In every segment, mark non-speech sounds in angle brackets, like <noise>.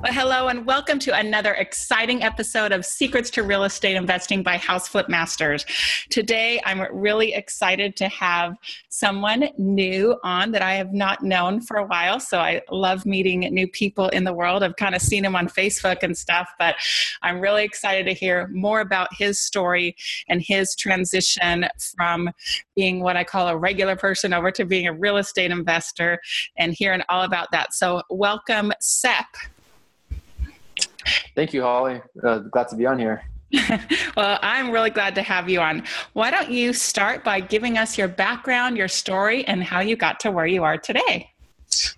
Well, hello, and welcome to another exciting episode of Secrets to Real Estate Investing by House Flip Masters. Today, I'm really excited to have someone new on that I have not known for a while. So I love meeting new people in the world. I've kind of seen him on Facebook and stuff, but I'm really excited to hear more about his story and his transition from being what I call a regular person over to being a real estate investor and hearing all about that. So, welcome, Sep. Thank you, Holly. Uh, glad to be on here. <laughs> well, I'm really glad to have you on. Why don't you start by giving us your background, your story, and how you got to where you are today?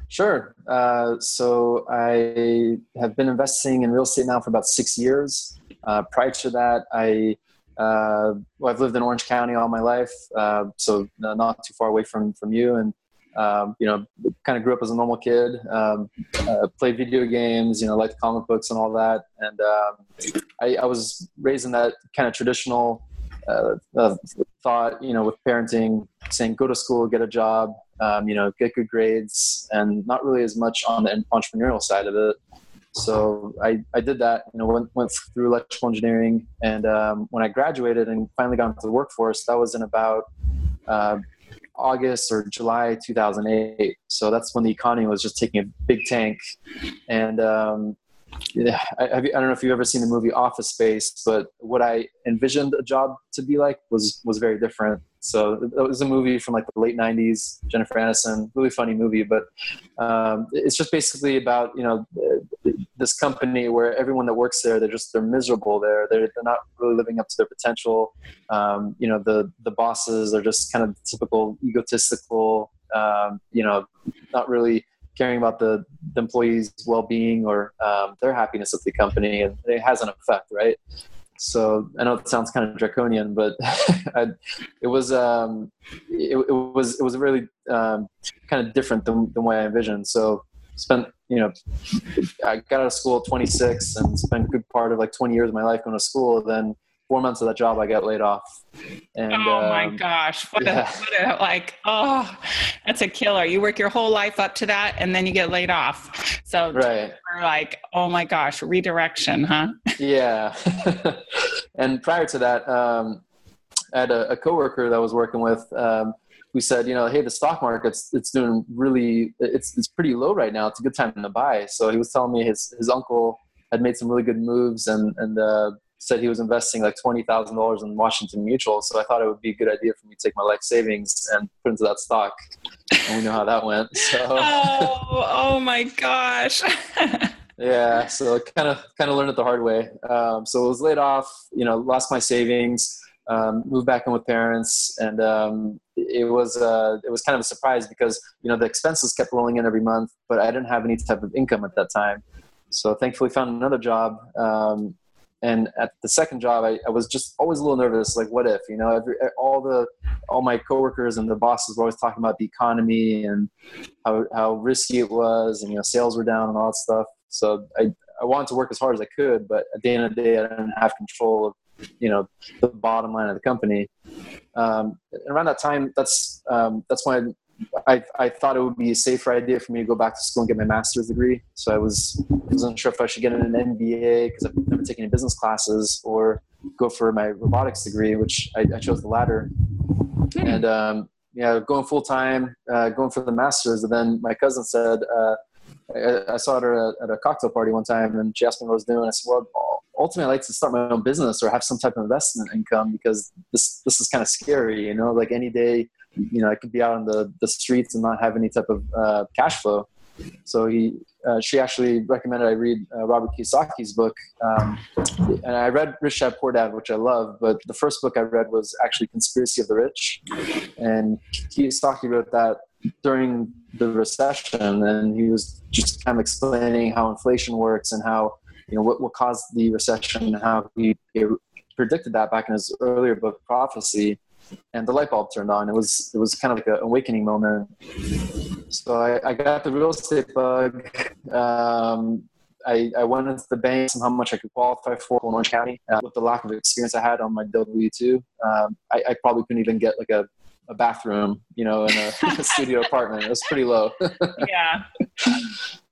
Sure. Uh, so I have been investing in real estate now for about six years. Uh, prior to that, I uh, well, I've lived in Orange County all my life, uh, so not too far away from from you, and um, you know, kind of grew up as a normal kid, um, uh, played video games, you know, liked comic books and all that. And um, I, I, was raised in that kind of traditional uh, uh, thought, you know, with parenting, saying go to school, get a job, um, you know, get good grades, and not really as much on the entrepreneurial side of it. So I, I did that, you know, went, went through electrical engineering. And um, when I graduated and finally got into the workforce, that was in about uh, August or July 2008. So that's when the economy was just taking a big tank. And um, yeah, I, I, don't know if you've ever seen the movie Office Space, but what I envisioned a job to be like was was very different. So it was a movie from like the late '90s, Jennifer Aniston, really funny movie. But um, it's just basically about you know this company where everyone that works there they're just they're miserable there they're, they're not really living up to their potential um, you know the the bosses are just kind of typical egotistical um, you know not really caring about the, the employees well-being or um, their happiness at the company and it has an effect right so I know it sounds kind of draconian, but <laughs> I, it was um, it, it, was it was really um, kind of different than the way I envisioned. So spent you know i got out of school at 26 and spent a good part of like 20 years of my life going to school then four months of that job i got laid off and oh my um, gosh what, yeah. a, what a like oh that's a killer you work your whole life up to that and then you get laid off so right like oh my gosh redirection huh <laughs> yeah <laughs> and prior to that um, I had a, a coworker that I was working with um, we said, you know, hey, the stock market's it's doing really it's it's pretty low right now. It's a good time to buy. So he was telling me his his uncle had made some really good moves and and uh, said he was investing like twenty thousand dollars in Washington Mutual. So I thought it would be a good idea for me to take my life savings and put into that stock. And we know how that went. So <laughs> oh, oh my gosh. <laughs> yeah, so kind of kind of learned it the hard way. Um, so I was laid off. You know, lost my savings. Um, moved back in with parents, and um, it was uh, it was kind of a surprise because you know the expenses kept rolling in every month, but I didn't have any type of income at that time. So thankfully, found another job. And at the second job, I, I, was just always a little nervous. Like, what if you know? Every, all the all my coworkers and the bosses were always talking about the economy and how how risky it was, and you know, sales were down and all that stuff. So I I wanted to work as hard as I could, but at the end of the day, I didn't have control of you know the bottom line of the company. Um, around that time, that's um, that's when I, I thought it would be a safer idea for me to go back to school and get my master's degree. So I was wasn't sure if I should get an MBA because I've never taken any business classes or go for my robotics degree, which I, I chose the latter. Hmm. And um, yeah, going full time, uh, going for the master's. And then my cousin said, uh, I, I, saw her at a, at a, cocktail party one time, and she asked me what I was doing. I said, "Well, ultimately I like to start my own business or have some type of investment income because this this is kind of scary, you know. Like any day, you know, I could be out on the the streets and not have any type of uh, cash flow. So he, uh, she actually recommended I read uh, Robert Kiyosaki's book, um, and I read Rich Dad Poor Dad, which I love. But the first book I read was actually Conspiracy of the Rich, and Kiyosaki wrote that during the recession, and he was just kind of explaining how inflation works and how you know what, what caused the recession and how he, he predicted that back in his earlier book prophecy and the light bulb turned on it was it was kind of like an awakening moment so i, I got the real estate bug um, I, I went into the bank and how much I could qualify for in Orange County. Uh, with the lack of experience I had on my W two, um, I, I, probably couldn't even get like a, a bathroom, you know, in a, <laughs> a studio apartment. It was pretty low. <laughs> yeah.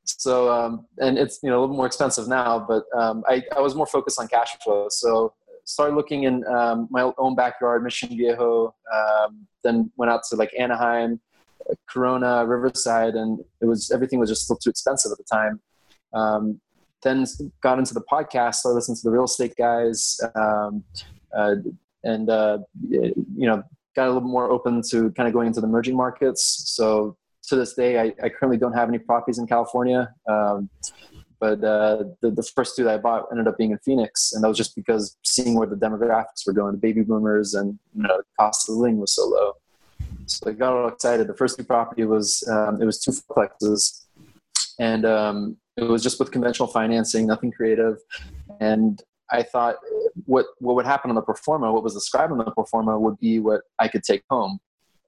So um, and it's you know a little more expensive now, but um, I, I was more focused on cash flow. So started looking in um, my own backyard, Mission Viejo. Um, then went out to like Anaheim, Corona, Riverside, and it was everything was just still too expensive at the time. Um, then got into the podcast, So I listened to the real estate guys, um, uh, and uh, you know got a little more open to kind of going into the emerging markets. So to this day, I, I currently don't have any properties in California. Um, but uh, the, the first two that I bought ended up being in Phoenix, and that was just because seeing where the demographics were going, the baby boomers, and you know, the cost of living was so low. So I got all excited. The first new property was um, it was two fourplexes, and um, it was just with conventional financing, nothing creative. And I thought what what would happen on the pro forma, what was described on the pro forma, would be what I could take home.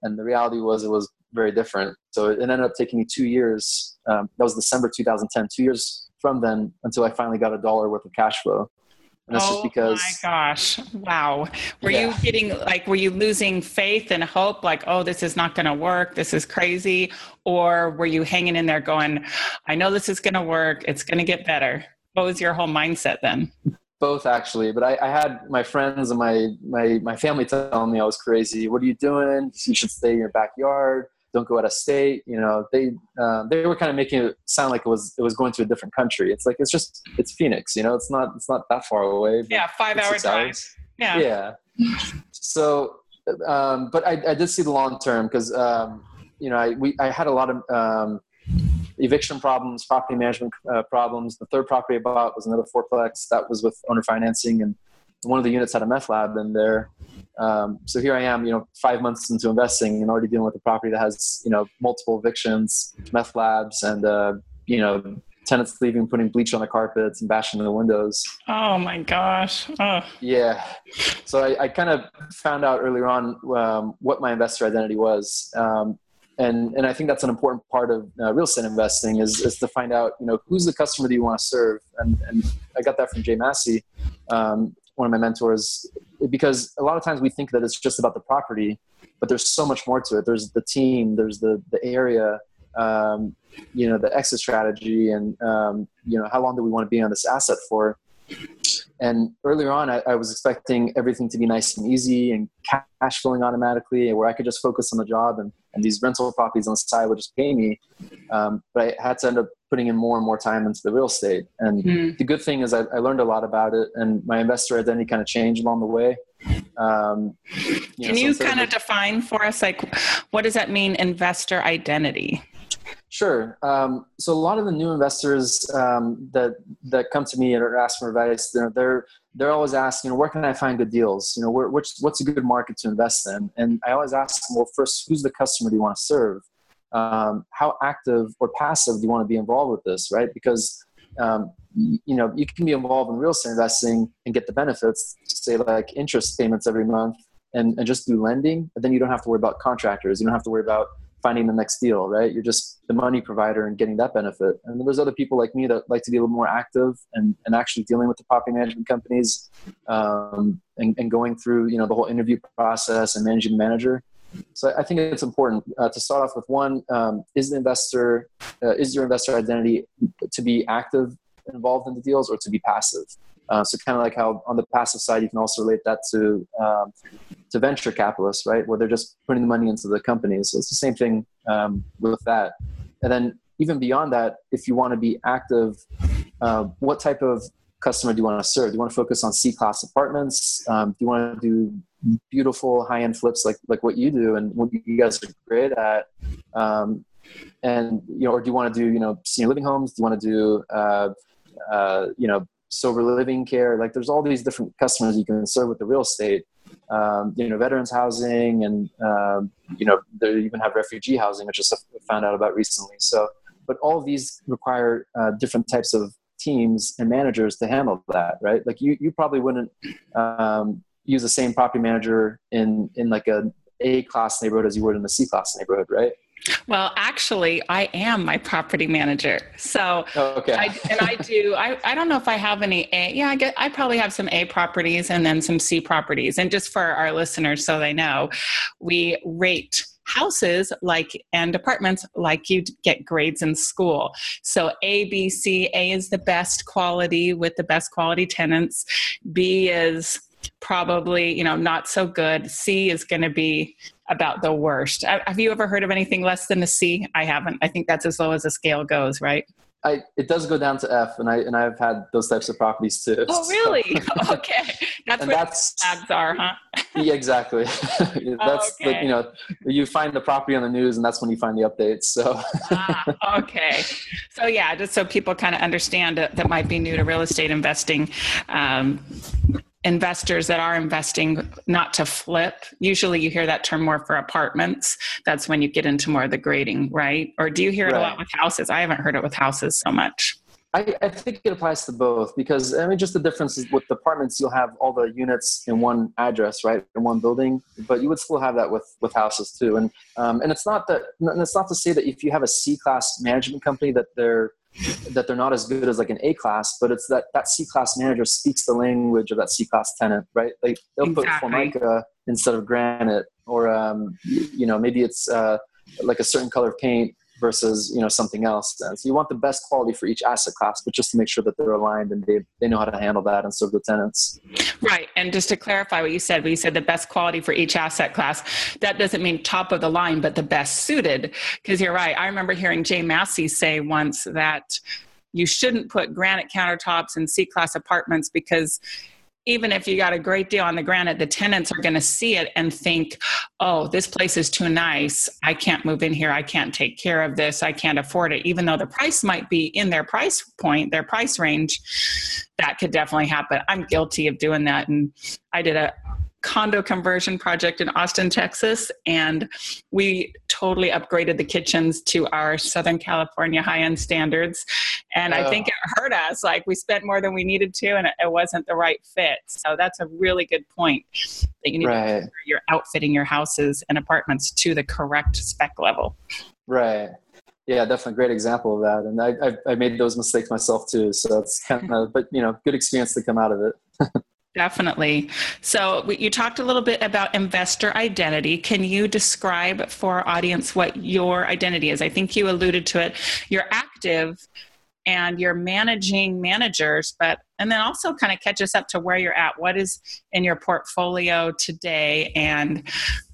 And the reality was it was very different. So it ended up taking me two years. Um, that was December 2010. Two years from then until I finally got a dollar worth of cash flow. And that's oh just because. my gosh! Wow. Were yeah. you getting like? Were you losing faith and hope? Like, oh, this is not going to work. This is crazy. Or were you hanging in there, going, "I know this is going to work. It's going to get better." What was your whole mindset then? Both actually, but I, I, had my friends and my my my family telling me I was crazy. What are you doing? You should stay in your backyard don't go out of state. You know, they uh, they were kind of making it sound like it was it was going to a different country. It's like it's just it's Phoenix. You know, it's not it's not that far away. Yeah, five hour drive. Yeah. Yeah. so, um, but I, I did see the long term because um, you know I we I had a lot of um, eviction problems, property management uh, problems. The third property I bought was another fourplex that was with owner financing, and one of the units had a meth lab in there. Um, so here I am, you know, five months into investing and already dealing with a property that has, you know, multiple evictions, meth labs, and uh, you know, tenants leaving, putting bleach on the carpets and bashing the windows. Oh my gosh! Oh. Yeah. So I, I kind of found out earlier on um, what my investor identity was. Um, and, and I think that's an important part of uh, real estate investing is, is to find out, you know, who's the customer that you want to serve. And, and I got that from Jay Massey, um, one of my mentors because a lot of times we think that it's just about the property but there's so much more to it there's the team there's the the area um, you know the exit strategy and um, you know how long do we want to be on this asset for and earlier on I, I, was expecting everything to be nice and easy and cash flowing automatically where i could just focus on the job and, and these rental properties on the side would just pay me um, but i had to end up putting in more and more time into the real estate. And mm. the good thing is I, I, learned a lot about it and my investor identity kind of changed along the way. Um, you can know, you kind of define for us like what does that mean investor identity Sure. Um, so a lot of the new investors um, that that come to me and ask for advice, they're they're they're always asking, you know, where can I find good deals? You know, where, which what's a good market to invest in? And I always ask them, well, first, who's the customer do you want to serve? Um, how active or passive do you want to be involved with this? Right? Because um, you know you can be involved in real estate investing and get the benefits, say like interest payments every month, and, and just do lending, but then you don't have to worry about contractors. You don't have to worry about finding the next deal, right? You're just the money provider and getting that benefit. And there's other people like me that like to be a little more active and, and actually dealing with the property management companies um, and, and going through, you know, the whole interview process and managing the manager. So I think it's important uh, to start off with one: um, is the investor, uh, is your investor identity to be active, involved in the deals, or to be passive? Uh, so kind of like how on the passive side, you can also relate that to um, to venture capitalists, right? Where they're just putting the money into the companies. So it's the same thing um, with that. And then even beyond that, if you want to be active, uh, what type of customer do you want to serve? Do you want to focus on C-class apartments? Um, do you want to do beautiful high-end flips like like what you do and what you guys are great at? Um, and you know, or do you want to do you know senior living homes? Do you want to do uh, uh, you know sober living care? Like there's all these different customers you can serve with the real estate um, you know, veterans housing, and um, you know, they even have refugee housing, which I found out about recently. So, but all these require uh, different types of teams and managers to handle that, right? Like you, you probably wouldn't um, use the same property manager in in like a A class neighborhood as you would in a C class neighborhood, right? Well, actually, I am my property manager. So, oh, okay. I, and I do. I, I don't know if I have any A. Yeah, I get. I probably have some A properties and then some C properties. And just for our listeners, so they know, we rate houses like and apartments like you get grades in school so a b c a is the best quality with the best quality tenants b is probably you know not so good c is going to be about the worst have you ever heard of anything less than a c i haven't i think that's as low as the scale goes right I, it does go down to F, and I and I've had those types of properties too. Oh, really? So. <laughs> <laughs> okay, that's and that's tabs are, huh? <laughs> yeah, exactly. that's oh, okay. the, you know you find the property on the news, and that's when you find the updates. So. ah, okay, so yeah, just so people kind of understand uh, that might be new to real estate investing. Um, investors that are investing not to flip. Usually you hear that term more for apartments. That's when you get into more of the grading right? Or do you hear it right. a lot with houses? I haven't heard it with houses so much. I, I, think it applies to both because I mean, just the difference is with apartments, you'll have all the units in one address, right, in one building, but you would still have that with with houses too. And um, and it's not that, and it's not to say that if you have a C class management company that they're that they're not as good as like an A class, but it's that that C class manager speaks the language of that C class tenant, right? Like they'll exactly. put formica instead of granite, or um, you know maybe it's uh, like a certain color of paint versus you know something else. Then. So you want the best quality for each asset class, but just to make sure that they're aligned and they they know how to handle that, and serve the tenants. Right, and just to clarify what you said, we said the best quality for each asset class. That doesn't mean top of the line, but the best suited. Because you're right. I remember hearing Jay Massey say once that you shouldn't put granite countertops in C class apartments because even if you got a great deal on the granite, the tenants are going to see it and think, oh, this place is too nice. I can't move in here. I can't take care of this. I can't afford it. Even though the price might be in their price point, their price range, that could definitely happen. I'm guilty of doing that. And I did a, condo conversion project in Austin, Texas, and we totally upgraded the kitchens to our Southern California high end standards. And oh. I think it hurt us. Like we spent more than we needed to, and it wasn't the right fit. So that's a really good point that you need right. to make sure you're outfitting your houses and apartments to the correct spec level. Right. Yeah, definitely a great example of that. And I, I, I made those mistakes myself too. So it's kind of, but you know, good experience to come out of it. <laughs> Definitely. So you talked a little bit about investor identity. Can you describe for our audience what your identity is? I think you alluded to it. You're active and you're managing managers, but and then also kind of catch us up to where you're at. What is in your portfolio today and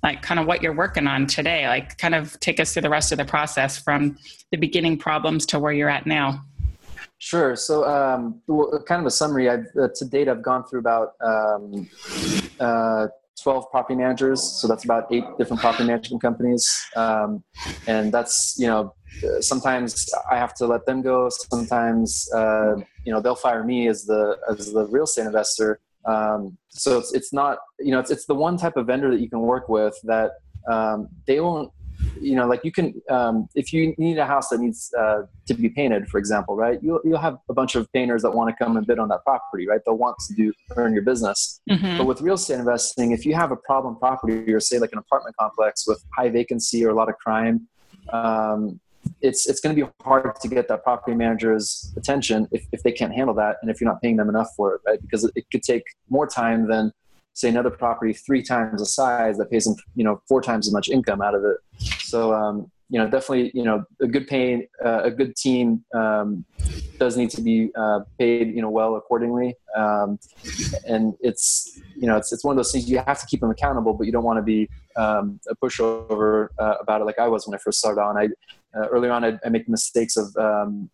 like kind of what you're working on today? Like kind of take us through the rest of the process from the beginning problems to where you're at now. Sure. So, um, kind of a summary. I've, uh, to date, I've gone through about um, uh, 12 property managers. So that's about eight different property management companies. Um, and that's, you know, sometimes I have to let them go. Sometimes, uh, you know, they'll fire me as the, as the real estate investor. Um, so it's, it's not, you know, it's, it's the one type of vendor that you can work with that um, they won't you know, like you can, um, if you need a house that needs uh, to be painted, for example, right? You'll, you'll have a bunch of painters that want to come and bid on that property, right? They'll want to do earn your business. Mm-hmm. But with real estate investing, if you have a problem property or say like an apartment complex with high vacancy or a lot of crime, um, it's it's going to be hard to get that property manager's attention if, if they can't handle that and if you're not paying them enough for it, right? Because it, it could take more time than say another property three times the size that pays them you know four times as much income out of it. So um, you know definitely you know a good pay uh, a good team um, does need to be uh, paid you know well accordingly. Um, and it's you know it's, it's one of those things you have to keep them accountable but you don't want to be um, a pushover uh, about it like i was when i first started on. I uh, earlier on i, I make mistakes of um,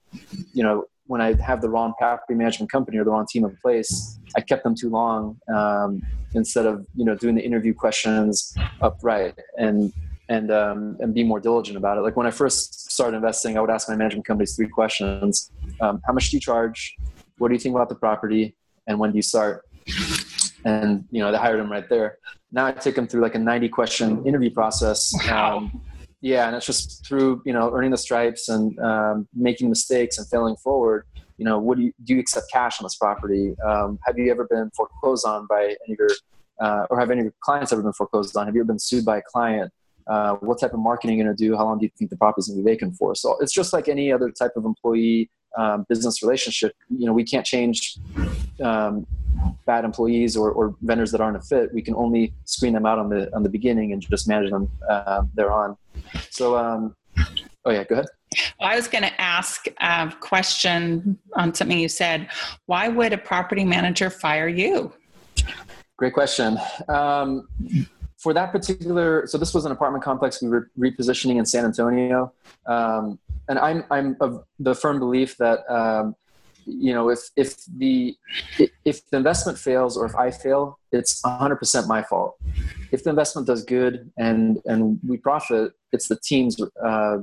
you know when I have the wrong property management company or the wrong team in place, I kept them too long um, instead of you know doing the interview questions upright and and um, and be more diligent about it. Like when I first started investing, I would ask my management companies three questions: um, How much do you charge? What do you think about the property? And when do you start? And you know, they hired them right there. Now I take them through like a 90 question interview process. Wow um, yeah and it's just through you know earning the stripes and um, making mistakes and failing forward you know, what do you do? You accept cash on this property? Um, have you ever been foreclosed on by any of your, uh, or have any of your clients ever been foreclosed on? Have you ever been sued by a client? Uh, what type of marketing you're going to do? How long do you think the property is going to be vacant for? So it's just like any other type of employee um, business relationship. You know, we can't change um, bad employees or, or, vendors that aren't a fit. We can only screen them out on the on the beginning and just manage them uh, thereon. So, um, oh yeah, go ahead. Well, I was going to ask a question on something you said. Why would a property manager fire you? Great question. Um, for that particular, so this was an apartment complex we were repositioning in San Antonio, um, and I'm I'm of the firm belief that um, you know if if the if the investment fails or if I fail, it's 100% my fault. If the investment does good and and we profit, it's the team's uh,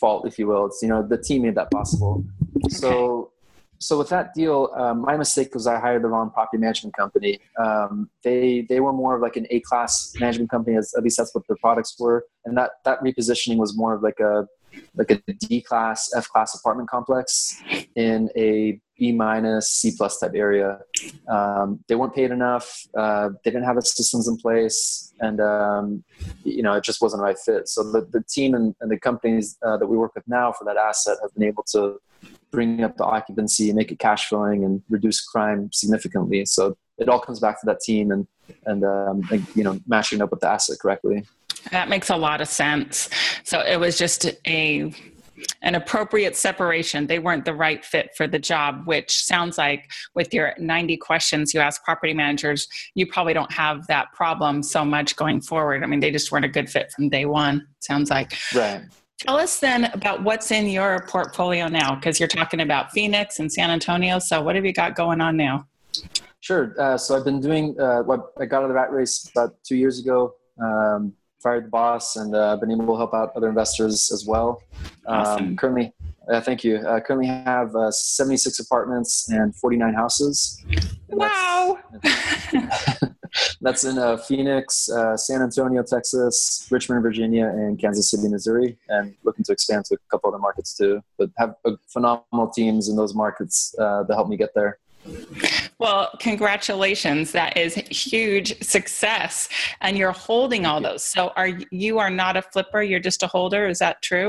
fault, if you will. It's you know the team made that possible. Okay. So so with that deal, um, my mistake was I hired the wrong property management company. Um, they they were more of like an A class management company, as at least that's what their products were, and that that repositioning was more of like a like a D class, F class apartment complex in a B minus, C plus type area. Um, they weren't paid enough. Uh, they didn't have the systems in place, and um, you know it just wasn't the right fit. So the, the team and, and the companies uh, that we work with now for that asset have been able to bring up the occupancy, make it cash flowing, and reduce crime significantly. So it all comes back to that team and and, um, and you know matching up with the asset correctly. That makes a lot of sense. So it was just a an appropriate separation. They weren't the right fit for the job, which sounds like with your 90 questions you ask property managers, you probably don't have that problem so much going forward. I mean, they just weren't a good fit from day one, sounds like. Right. Tell us then about what's in your portfolio now, because you're talking about Phoenix and San Antonio. So, what have you got going on now? Sure. Uh, so, I've been doing uh, what I got out of the rat race about two years ago. Um, fired the boss and uh, been able to help out other investors as well. Um. Currently, uh, thank you. I currently have uh, 76 apartments and 49 houses. Wow. That's, <laughs> that's in uh, Phoenix, uh, San Antonio, Texas, Richmond, Virginia, and Kansas City, Missouri, and looking to expand to a couple other markets too. But have phenomenal teams in those markets uh, that help me get there. Well, congratulations. That is huge success. And you're holding all those. So are you are not a flipper, you're just a holder, is that true?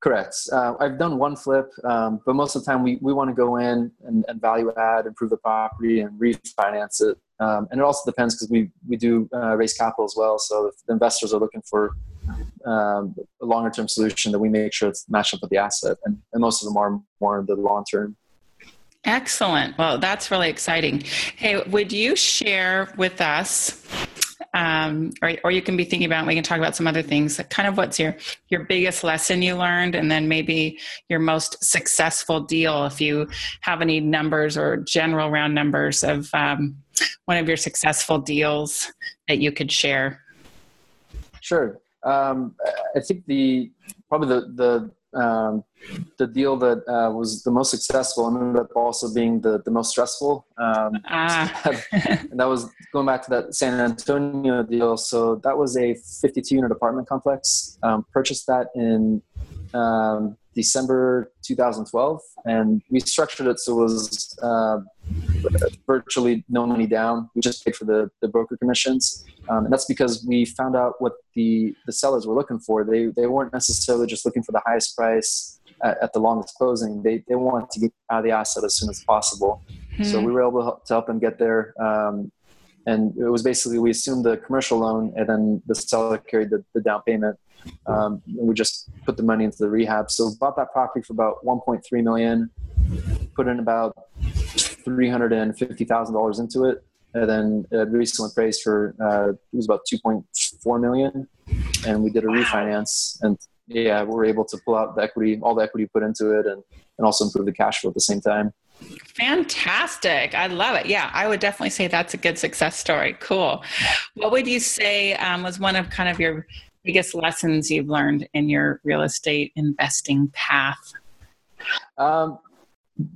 Correct. Uh, I've done one flip, um, but most of the time we, we want to go in and, and, value add, improve the property, and refinance it. Um, and it also depends because we, we do uh, raise capital as well. So if the investors are looking for um, a longer term solution, then we make sure it's matched up with the asset. And, and most of them are more in the long term. Excellent. Well, that's really exciting. Hey, would you share with us, um, or, or you can be thinking about, we can talk about some other things, kind of what's your, your biggest lesson you learned, and then maybe your most successful deal, if you have any numbers or general round numbers of um, one of your successful deals that you could share. Sure. Um, I think the probably the the um, the deal that uh, was the most successful and ended up also being the, the most stressful. Um, ah. <laughs> and that was going back to that San Antonio deal. So that was a 52 unit apartment complex. Um, purchased that in um, December 2012, and we structured it so it was uh, virtually no money down. We just paid for the, the broker commissions. Um, and that's because we found out what the, the sellers were looking for. They, they weren't necessarily just looking for the highest price at, at the longest closing. They, they wanted to get out of the asset as soon as possible. Hmm. So we were able to help, to help them get there. Um, and it was basically we assumed the commercial loan and then the seller carried the, the down payment. Um, and we just put the money into the rehab. So bought that property for about 1.3 million, put in about $350,000 into it and then it recently appraised for uh, it was about 2.4 million, and we did a wow. refinance, and yeah, we were able to pull out the equity, all the equity put into it, and and also improve the cash flow at the same time. Fantastic. I love it. Yeah, I would definitely say that's a good success story. Cool. What would you say um, was one of kind of your biggest lessons you've learned in your real estate investing path? Um,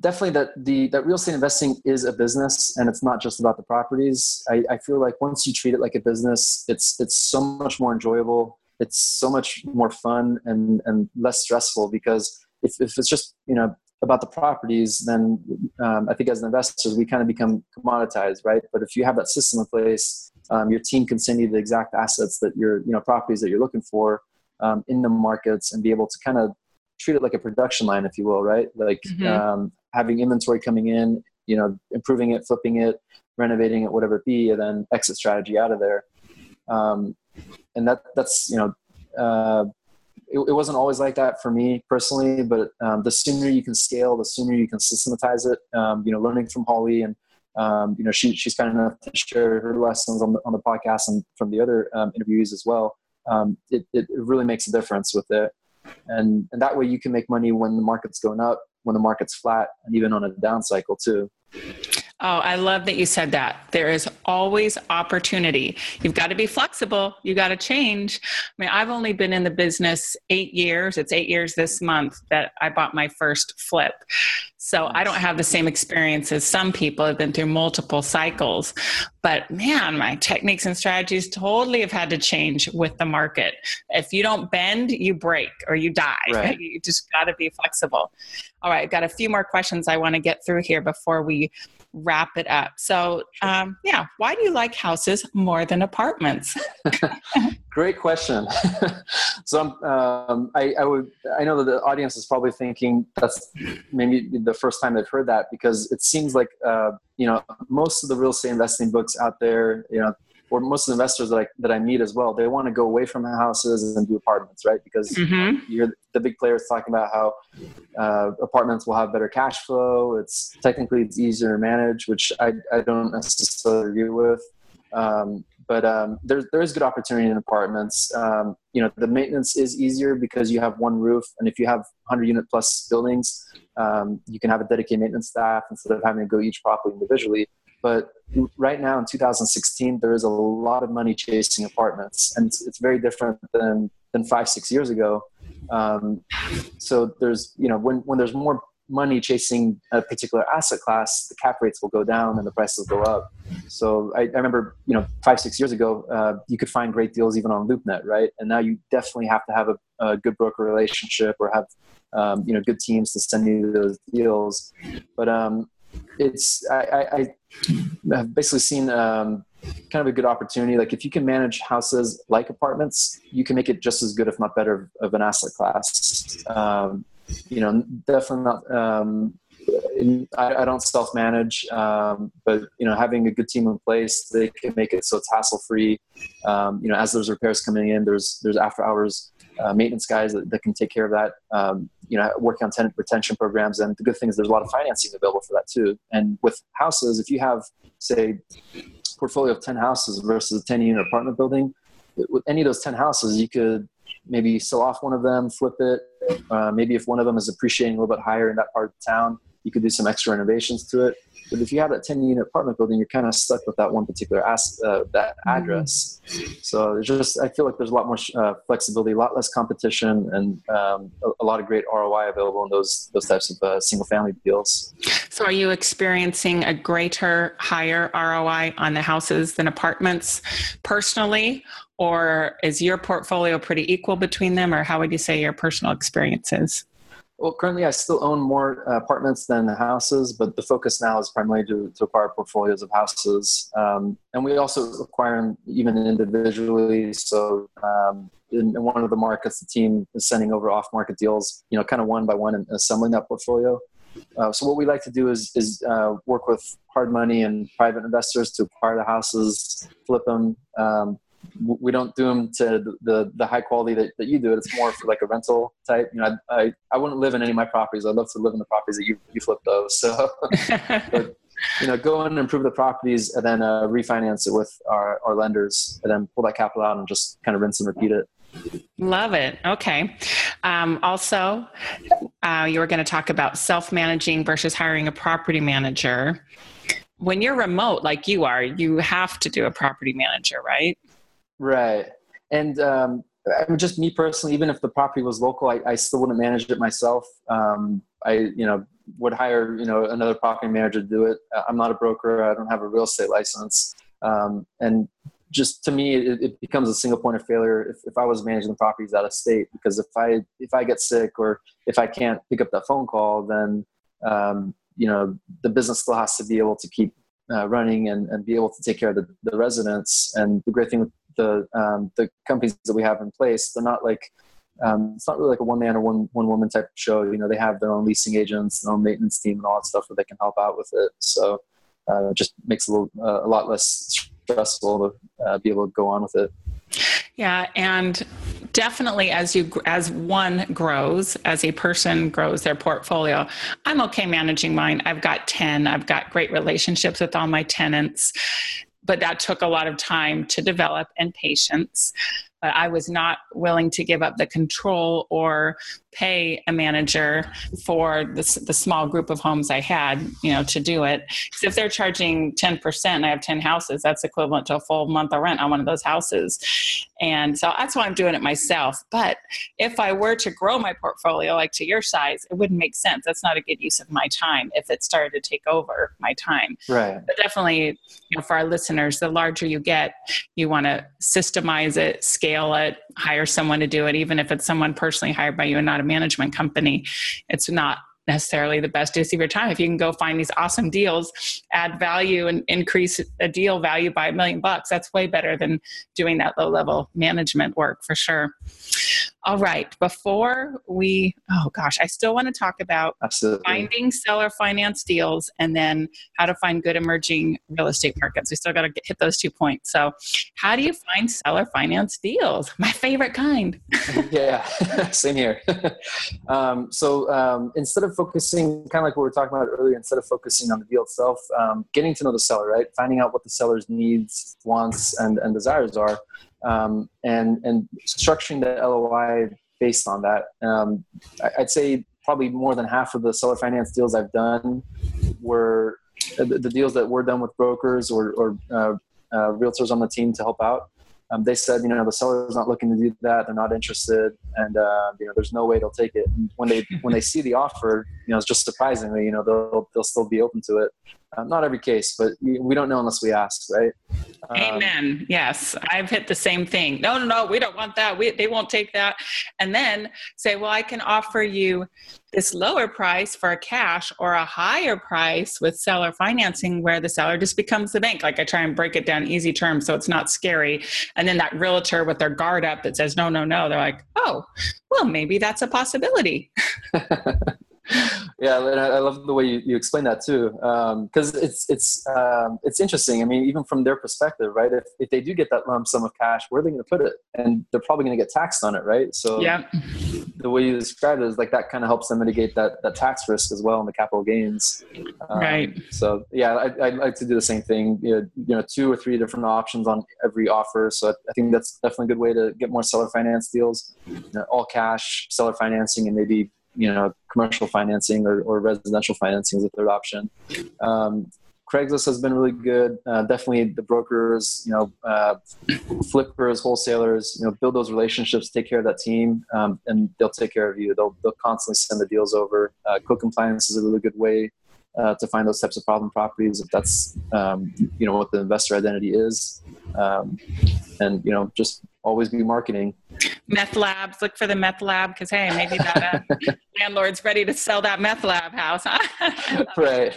definitely that the that real estate investing is a business and it's not just about the properties I, I feel like once you treat it like a business it's it's so much more enjoyable it's so much more fun and and less stressful because if, if it's just you know about the properties, then um, I think as investors, we kind of become commoditized, right? But if you have that system in place, um, your team can send you the exact assets that you're, you know, properties that you're looking for um, in the markets and be able to kind of treat it like a production line, if you will, right? Like mm-hmm. Um, having inventory coming in, you know, improving it, flipping it, renovating it, whatever it be, and then exit strategy out of there. Um, and that that's you know uh, it, it, wasn't always like that for me personally, but um, the sooner you can scale, the sooner you can systematize it. Um, you know, learning from Holly and um, you know she, she's kind enough to share her lessons on the on the podcast and from the other um, interviews as well. Um, it, it really makes a difference with it, and and that way you can make money when the market's going up, when the market's flat, and even on a down cycle too. Oh, I love that you said that. There is always opportunity. You've got to be flexible. You got to change. I mean, I've only been in the business eight years. It's eight years this month that I bought my first flip. So I don't have the same experience as some people have been through multiple cycles. But man, my techniques and strategies totally have had to change with the market. If you don't bend, you break or you die. Right. <laughs> You just got to be flexible. All right, I've got a few more questions I want to get through here before we wrap it up. So, um, yeah, why do you like houses more than apartments? <laughs> Great question. <laughs> so, um, I, I, would I know that the audience is probably thinking that's maybe the first time they've heard that because it seems like uh, you know most of the real estate investing books out there, you know, or most of the investors that I, that I meet as well, they want to go away from houses and do apartments, right? Because mm-hmm. you're the big players talking about how uh, apartments will have better cash flow. It's technically it's easier to manage, which I, I don't necessarily agree with. Um, but um, there's there is good opportunity in apartments. Um, you know, the maintenance is easier because you have one roof, and if you have 100 unit plus buildings, um, you can have a dedicated maintenance staff instead of having to go each property individually. But right now in 2016, there is a lot of money chasing apartments, and it's, it's very different than than five six years ago. Um, so there's you know when when there's more money chasing a particular asset class, the cap rates will go down and the prices go up. So I, I remember, you know, five, six years ago, uh, you could find great deals even on LoopNet, right? And now you definitely have to have a, a good broker relationship or have, um, you know, good teams to send you those deals. But um, it's I, I, have basically seen um, kind of a good opportunity. Like if you can manage houses like apartments, you can make it just as good, if not better, of an asset class. Um, you know, definitely not. Um, I, I, don't self-manage, um, but you know, having a good team in place, they can make it so it's hassle-free. Um, you know, as there's repairs coming in, there's there's after-hours uh, maintenance guys that, that, can take care of that. Um, you know, working on tenant retention programs, and the good thing is there's a lot of financing available for that too. And with houses, if you have say portfolio of 10 houses versus a 10 unit apartment building with any of those 10 houses you could maybe sell off one of them flip it uh, maybe if one of them is appreciating a little bit higher in that part of town you could do some extra renovations to it but if you have that 10 unit apartment building, you're kind of stuck with that one particular as, uh, that mm-hmm. address. Mm-hmm. So just, I feel like there's a lot more uh, flexibility, a lot less competition, and um, a, a, lot of great ROI available in those those types of uh, single family deals. So are you experiencing a greater, higher ROI on the houses than apartments personally? Or is your portfolio pretty equal between them, or how would you say your personal experience is? Well, currently I still own more uh, apartments than houses, but the focus now is primarily to, to acquire portfolios of houses. Um, and we also acquire them even individually. So um, in, in, one of the markets, the team is sending over off-market deals, you know, kind of one by one and assembling that portfolio. Uh, so what we like to do is, is uh, work with hard money and private investors to acquire the houses, flip them, um, we don't do them to the, the, high quality that, that you do it. It's more for like a rental type. You know, I, I, I wouldn't live in any of my properties. I'd love to live in the properties that you, you flip those. <laughs> So, <laughs> but, you know, go in and improve the properties and then uh, refinance it with our, our lenders and then pull that capital out and just kind of rinse and repeat it. Love it. Okay. Um, also, uh, you were going to talk about self managing versus hiring a property manager. When you're remote, like you are, you have to do a property manager, right? Right. And um, just me personally, even if the property was local, I, I still wouldn't manage it myself. Um, I, you know, would hire, you know, another property manager to do it. I'm not a broker. I don't have a real estate license. Um, and just to me, it, it, becomes a single point of failure if, if I was managing the properties out of state. Because if I if I get sick or if I can't pick up that phone call, then um, you know the business still has to be able to keep uh, running and, and be able to take care of the, the residents. And the great thing with the um, the companies that we have in place, they're not like um, it's not really like a one man or one one woman type show. You know, they have their own leasing agents, their own maintenance team, and all that stuff where they can help out with it. So uh, it just makes a, little, uh, a lot less stressful to uh, be able to go on with it. Yeah, and definitely as you as one grows, as a person grows their portfolio, I'm okay managing mine. I've got 10. I've got great relationships with all my tenants, but that took a lot of time to develop and patience but I was not willing to give up the control or pay a manager for the, the small group of homes I had, you know, to do it. Because if they're charging 10% and I have 10 houses, that's equivalent to a full month of rent on one of those houses. And so that's why I'm doing it myself. But if I were to grow my portfolio like to your size, it wouldn't make sense. That's not a good use of my time if it started to take over my time. Right. But definitely, you know, for our listeners, the larger you get, you want to systemize it, scale it, hire someone to do it, even if it's someone personally hired by you and not a management company. It's not necessarily the best use of your time. If you can go find these awesome deals, add value and increase a deal value by a million bucks, that's way better than doing that low level management work for sure. All right, before we, oh gosh, I still want to talk about Absolutely. finding seller finance deals and then how to find good emerging real estate markets. We still got to hit those two points. So, how do you find seller finance deals? <laughs> My favorite kind. <laughs> yeah, <laughs> same here. um, so, um, instead of focusing, kind of like what we were talking about earlier, instead of focusing on the deal itself, um, getting to know the seller, right? Finding out what the seller's needs, wants, and, and desires are um, and and structuring the LOI based on that. Um, I'd say probably more than half of the seller finance deals I've done were the, the deals that were done with brokers or, or uh, uh, realtors on the team to help out. Um, they said, you know, the seller's not looking to do that; they're not interested, and uh, you know, there's no way they'll take it. And when they when they see the offer, you know, it's just surprisingly, you know, they'll they'll still be open to it. Um, not every case, but we don't know unless we ask, right? Um, Amen. Yes, I've hit the same thing. No, no, no, we don't want that. We, they won't take that. And then say, well, I can offer you this lower price for a cash or a higher price with seller financing where the seller just becomes the bank. Like I try and break it down easy terms so it's not scary. And then that realtor with their guard up that says, no, no, no, they're like, oh, well, maybe that's a possibility. <laughs> yeah, and I love the way you, you explain that too, because um, it's it's um, it's interesting. I mean, even from their perspective, right? If if they do get that lump sum of cash, where are they going to put it? And they're probably going to get taxed on it, right? So yeah, the way you described it is like that kind of helps them mitigate that that tax risk as well in the capital gains. Um, right. So yeah, I, I like to do the same thing. You know, you know, two or three different options on every offer. So I think that's definitely a good way to get more seller finance deals. You know, all cash seller financing and maybe you know commercial financing or, or residential financing is a third option. Um, Craigslist has been really good. Uh, definitely the brokers, you know, uh, flippers, wholesalers, you know, build those relationships, take care of that team, um, and they'll take care of you. They'll, they'll constantly send the deals over. Uh, code compliance is a really good way uh, to find those types of problem properties if that's, um, you know, what the investor identity is. Um, and, you know, just always be marketing. Meth labs, look for the meth lab because hey, maybe that uh, <laughs> landlord's ready to sell that meth lab house. <laughs> right.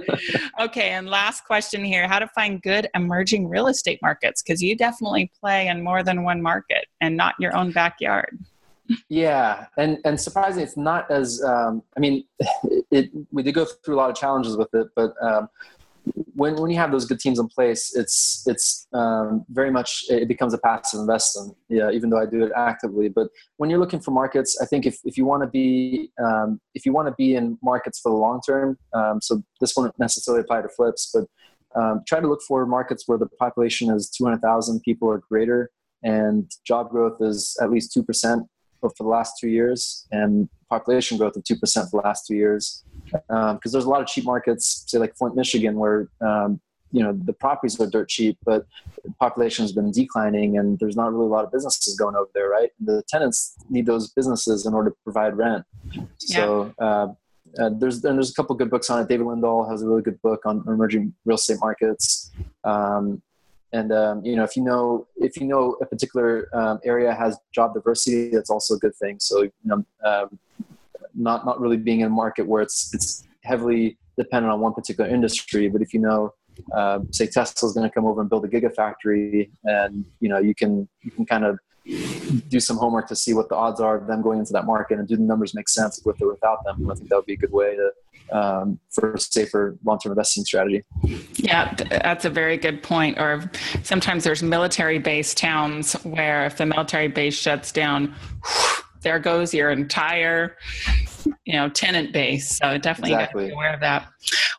<laughs> okay, and last question here: How to find good emerging real estate markets? Because you definitely play in more than one market and not your own backyard. Yeah, and and surprisingly, it's not as. Um, I mean, <laughs> it, we did go through a lot of challenges with it, but um, when when you have those good teams in place, it's it's um, very much it becomes a passive investment. Yeah, even though I do it actively, but when you're looking for markets, I think if, if you want to be um, if you want to be in markets for the long term, um, so this won't necessarily apply to flips, but um, try to look for markets where the population is 200,000 people or greater, and job growth is at least two percent for the last two years, and population growth of two percent for the last two years because um, there's a lot of cheap markets, say like Flint, Michigan, where um, you know the properties are dirt cheap, but population has been declining, and there's not really a lot of businesses going over there, right? The tenants need those businesses in order to provide rent. Yeah. So uh, uh, there's and there's a couple good books on it. David Lindahl has a really good book on emerging real estate markets. Um, and um, you know if you know if you know a particular um, area has job diversity that's also a good thing so you know um, not not really being in a market where it's it's heavily dependent on one particular industry but if you know uh, say Tesla is going to come over and build a gigafactory and you know you can you can kind of do some homework to see what the odds are of them going into that market and do the numbers make sense with or without them. I think that would be a good way to um, for a safer long-term investing strategy. Yeah, that's a very good point. Or sometimes there's military-based towns where if the military base shuts down, there goes your entire you know tenant base so definitely exactly. be aware of that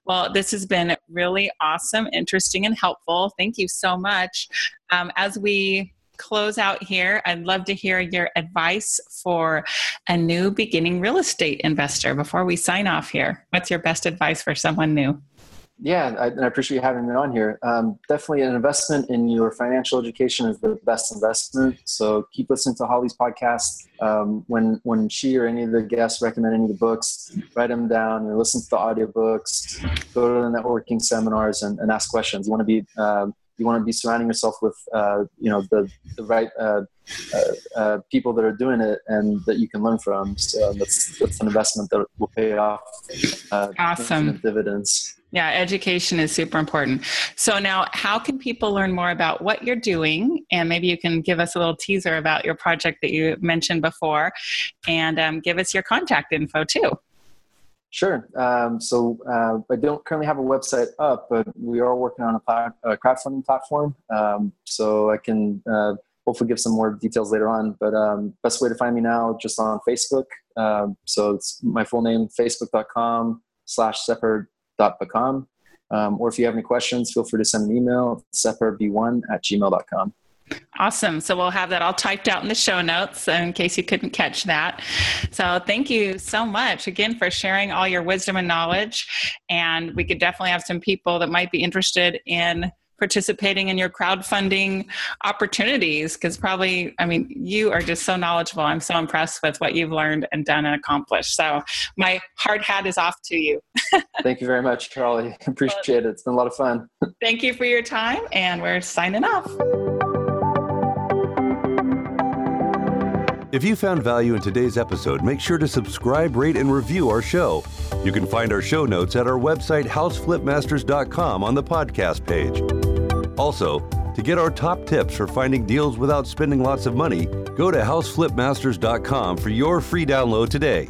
well this has been really awesome interesting and helpful thank you so much um, as we close out here, I'd love to hear your advice for a new beginning real estate investor before we sign off here. What's your best advice for someone new? Yeah, I, I appreciate you having me on here. Um, definitely, an investment in your financial education is the best investment. So keep listening to Holly's podcast. Um, when when she or any of the guests recommend any of the books, write them down. and listen to the audiobooks, go to the networking seminars, and, and ask questions. You want to be um, you want to be surrounding yourself with uh, you know the the right uh, uh, uh, people that are doing it and that you can learn from. So that's that's an investment that will pay off. Uh, awesome dividends. Yeah, education is super important. So now, how can people learn more about what you're doing? And maybe you can give us a little teaser about your project that you mentioned before, and um, give us your contact info too. Sure. Um, so uh, I don't currently have a website up, but we are working on a, plat- a crowdfunding platform. Um, so I can uh, hopefully give some more details later on. But um, best way to find me now, just on Facebook. Um, so it's my full name, facebook.com slash sepper.becom. Um, or if you have any questions, feel free to send an email, sepperb1 at gmail.com. Awesome. So we'll have that all typed out in the show notes in case you couldn't catch that. So thank you so much again for sharing all your wisdom and knowledge. And we could definitely have some people that might be interested in participating in your crowdfunding opportunities because probably i mean you are just so knowledgeable. I'm so impressed with what you've learned and done and accomplished. So my hard hat is off to you. <laughs> Thank you very much charlie. <laughs> Appreciate it. It's been a lot of fun. Thank you for your time and we're signing off If you found value in today's episode, make sure to subscribe, rate, and review our show. You can find our show notes at our website, houseflipmasters.com, on the podcast page. Also, to get our top tips for finding deals without spending lots of money, go to houseflipmasters.com for your free download today.